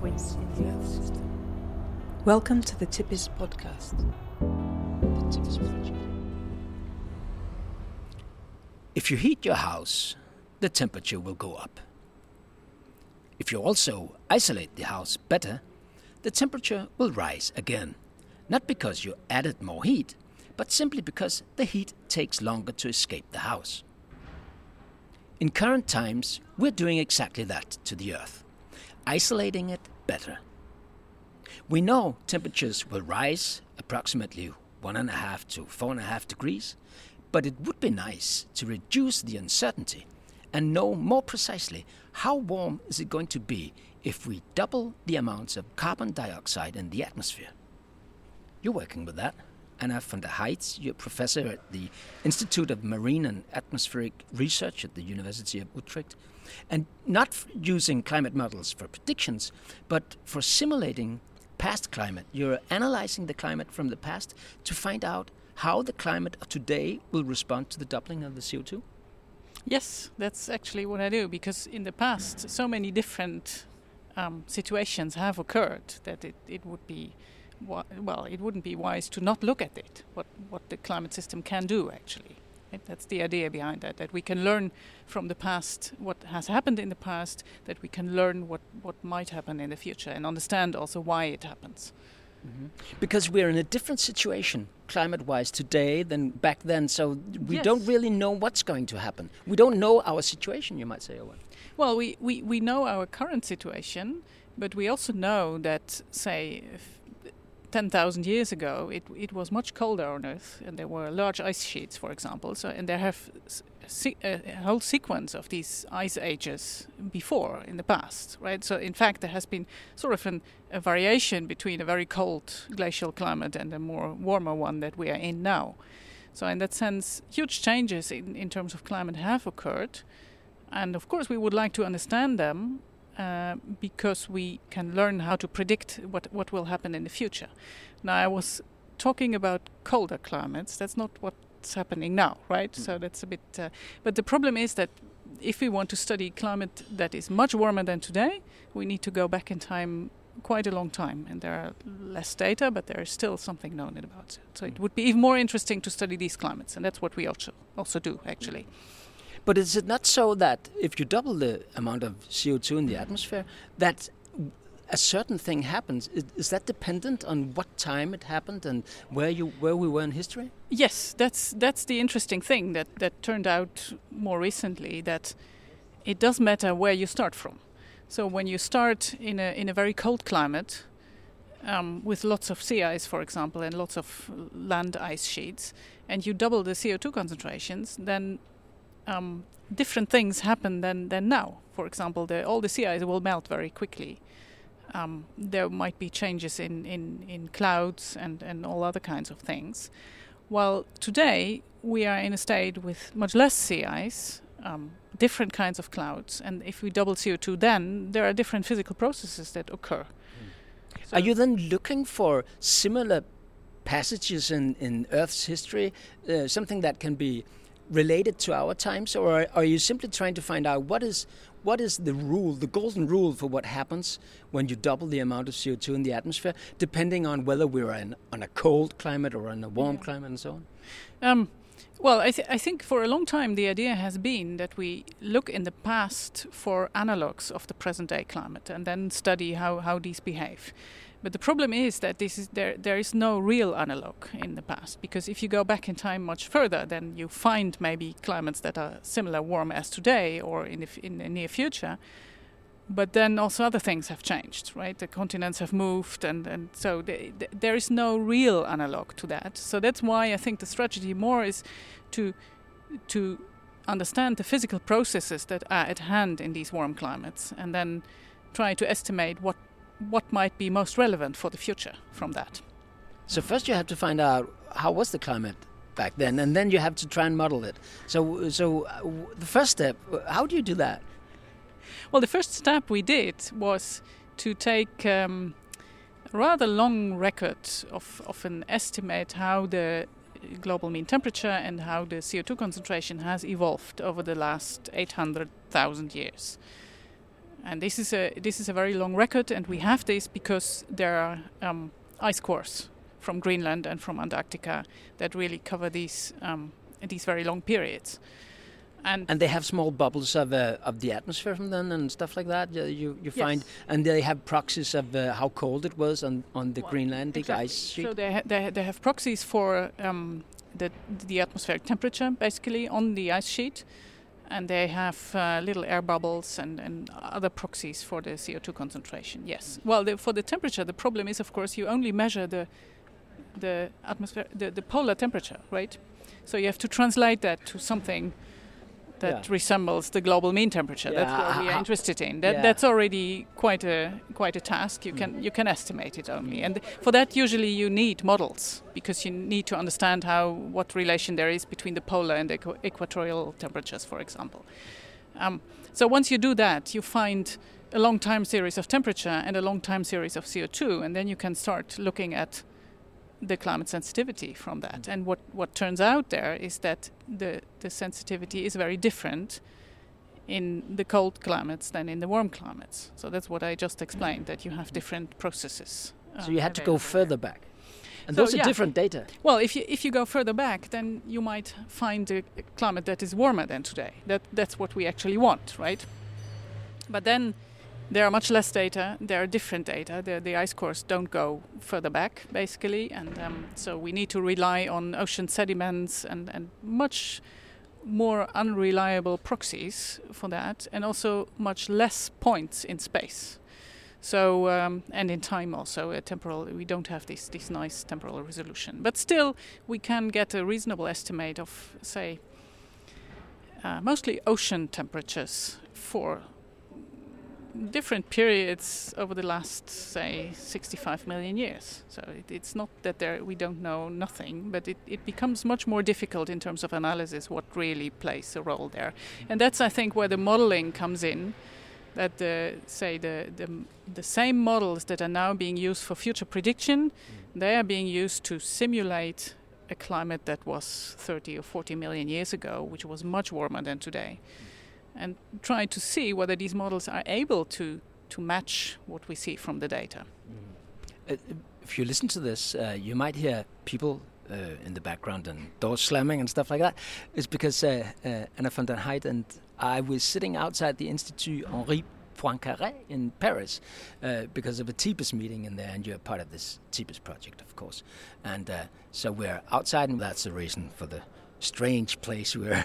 points in the Earth system. Welcome to the TIPES podcast. The Project. If you heat your house, the temperature will go up. If you also isolate the house better, the temperature will rise again. Not because you added more heat, but simply because the heat takes longer to escape the house. In current times, we're doing exactly that to the Earth, isolating it better. We know temperatures will rise approximately one and a half to four and a half degrees, but it would be nice to reduce the uncertainty and know more precisely how warm is it going to be if we double the amounts of carbon dioxide in the atmosphere. You're working with that. Anna von der Heydt, you're professor at the Institute of Marine and Atmospheric Research at the University of Utrecht. And not using climate models for predictions, but for simulating past climate. You're analyzing the climate from the past to find out how the climate of today will respond to the doubling of the CO2? Yes, that's actually what I do because in the past, so many different um, situations have occurred that it, it would be well, it wouldn't be wise to not look at it, what, what the climate system can do actually. Right? That's the idea behind that, that we can learn from the past what has happened in the past, that we can learn what, what might happen in the future and understand also why it happens. Mm-hmm. Because we're in a different situation climate wise today than back then, so we yes. don't really know what's going to happen. We don't know our situation, you might say, Owen. Well, we, we, we know our current situation, but we also know that, say, 10,000 years ago, it, it was much colder on Earth, and there were large ice sheets, for example. So, and there have uh, a whole sequence of these ice ages before in the past, right? So, in fact, there has been sort of an, a variation between a very cold glacial climate and a more warmer one that we are in now. So, in that sense, huge changes in, in terms of climate have occurred. And of course, we would like to understand them uh, because we can learn how to predict what, what will happen in the future. Now, I was talking about colder climates. That's not what's happening now, right? Mm. So that's a bit. Uh, but the problem is that if we want to study climate that is much warmer than today, we need to go back in time quite a long time, and there are less data, but there is still something known about it. So it mm. would be even more interesting to study these climates, and that's what we also also do actually. Mm. But is it not so that if you double the amount of CO2 in the atmosphere, that a certain thing happens? Is, that dependent on what time it happened and where you where we were in history? Yes, that's that's the interesting thing that that turned out more recently that it does matter where you start from. So when you start in a in a very cold climate. Um, with lots of sea ice, for example, and lots of land ice sheets, and you double the CO2 concentrations, then um, different things happen than, than now. For example, the, all the sea ice will melt very quickly. Um, there might be changes in, in, in clouds and, and all other kinds of things. While today we are in a state with much less sea ice, um, different kinds of clouds, and if we double CO2, then there are different physical processes that occur. Mm. So are you then looking for similar passages in, in Earth's history, uh, something that can be related to our times, or are you simply trying to find out what is what is the rule, the golden rule for what happens when you double the amount of CO2 in the atmosphere, depending on whether we're in, on a cold climate or on a warm yeah. climate and so on? Um, well, I, th- I, think for a long time the idea has been that we look in the past for analogs of the present day climate and then study how, how these behave. But the problem is that this is there there is no real analog in the past because if you go back in time much further, then you find maybe climates that are similar warm as today or in the, in the near future. But then also other things have changed, right? The continents have moved, and, and so the, the, there is no real analog to that. So that's why I think the strategy more is to to understand the physical processes that are at hand in these warm climates, and then try to estimate what what might be most relevant for the future from that. So first you have to find out how was the climate back then, and then you have to try and model it. So, so uh, the first step, how do you do that? Well, the first step we did was to take um, a rather long record of, of an estimate how the global mean temperature and how the CO2 concentration has evolved over the last 800,000 years And this is a this is a very long record, and we have this because there are um, ice cores from Greenland and from Antarctica that really cover these um, these very long periods. And, and they have small bubbles of uh, of the atmosphere from then and stuff like that. You you, you find, yes. and they have proxies of uh, how cold it was on, on the Well, Greenlandic exactly. ice sheet. So they ha- they, they have proxies for um, the the atmospheric temperature basically on the ice sheet, and they have uh, little air bubbles and, and other proxies for the CO2 concentration. Yes. Well, the, for the temperature, the problem is of course you only measure the the atmosphere the, the polar temperature, right? So you have to translate that to something that Yeah. resembles the global mean temperature. That's what we are interested in. That, yeah. That's already quite a quite a task. You can you can estimate it only, and for that usually you need models because you need to understand how what relation there is between the polar and the equ- equatorial temperatures, for example. Um, so once you do that, you find a long time series of temperature and a long time series of CO2, and then you can start looking at the climate sensitivity from that. And what, what turns out there is that the, the sensitivity is very different in the cold climates than in the warm climates. So that's what I just explained, that you have different processes. uh, so you had to go further back. And So, those are yeah. different data. Well, if you if you go further back, then you might find a a climate that is warmer than today. That that's what we actually want, right? But then there are much less data. There are different data. The the ice cores don't go further back, basically, and um, so we need to rely on ocean sediments and and much more unreliable proxies for that, and also much less points in space. So um, and in time also a temporal we don't have this this nice temporal resolution, but still we can get a reasonable estimate of say uh, mostly ocean temperatures for different periods over the last say 65 million years. So it, it's not that there we don't know nothing, but it, it becomes much more difficult in terms of analysis what really plays a role there, and that's I think where the modeling comes in that the say the, the the same models that are now being used for future prediction, mm. they are being used to simulate a climate that was 30 or 40 million years ago, which was much warmer than today, mm. And try to see whether these models are able to to match what we see from the data. Uh, if you listen to this, uh, you might hear people uh, in the background and doors slamming and stuff like that. It's because uh, uh, Anna von der Heydt and I were sitting outside the Institut Henri Poincaré in Paris uh, because of a TIPES meeting in there, and you're part of this TIPES project, of course. And uh, so we're outside, and that's the reason for the strange place we're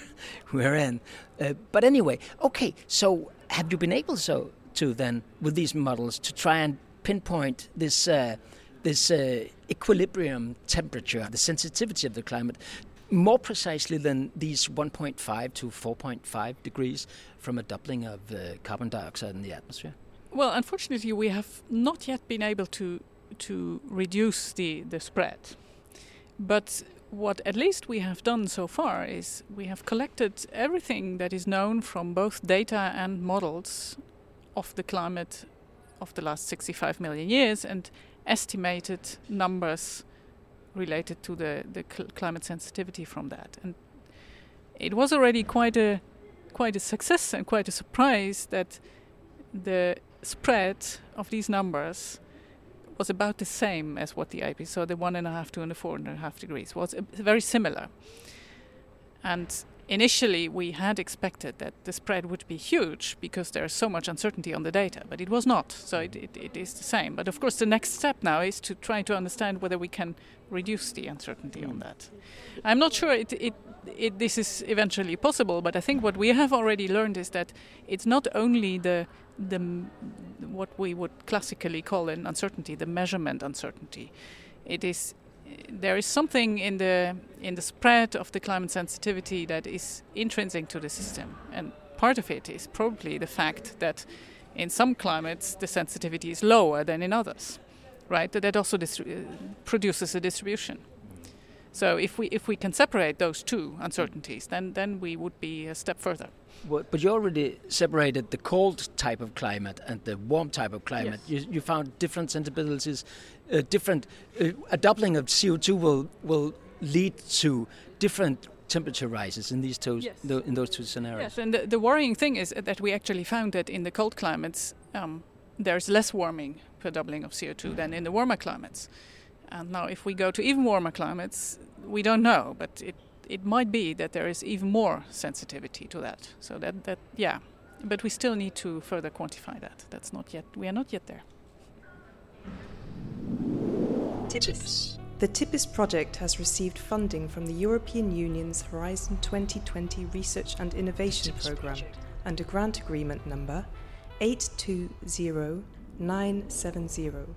we're in. Uh, but anyway, okay. So have you been able so to then with these models to try and pinpoint this uh, this uh, equilibrium temperature, the sensitivity of the climate, more precisely than these 1.5 to 4.5 degrees from a doubling of uh, carbon dioxide in the atmosphere? Well, unfortunately, we have not yet been able to to reduce the, the spread. But what at least we have done so far is we have collected everything that is known from both data and models of the climate of the last 65 million years and estimated numbers related to the, the cl- climate sensitivity from that. And it was already quite a quite a success and quite a surprise that the spread of these numbers was about the same as what the IP, so the one and a half, two and the four and a half degrees was uh, very similar. And initially, we had expected that the spread would be huge because there's so much uncertainty on the data, but it was not. So it, it, it is the same. But of course, the next step now is to try to understand whether we can reduce the uncertainty on that. I'm not sure it, it, it, this is eventually possible, but I think what we have already learned is that it's not only the the what we would classically call an uncertainty, the measurement uncertainty. It is there is something in the in the spread of the climate sensitivity that is intrinsic to the system, and part of it is probably the fact that in some climates the sensitivity is lower than in others, right? That that also uh, produces a distribution. So if we if we can separate those two uncertainties, then then we would be a step further. Well, but you already separated the cold type of climate and the warm type of climate. Yes. You, you found different sensibilities, uh, different. Uh, a doubling of CO2 will will lead to different temperature rises in these two Yes. in those two scenarios. Yes, and the, the worrying thing is that we actually found that in the cold climates, um, there's less warming per doubling of CO2 than in the warmer climates. And now, if we go to even warmer climates, we don't know, but it, it might be that there is even more sensitivity to that. So that, that yeah, but we still need to further quantify that. That's not yet, we are not yet there. TIPES. The TIPES project has received funding from the European Union's Horizon 2020 Research and Innovation Programme and a grant agreement number 820970.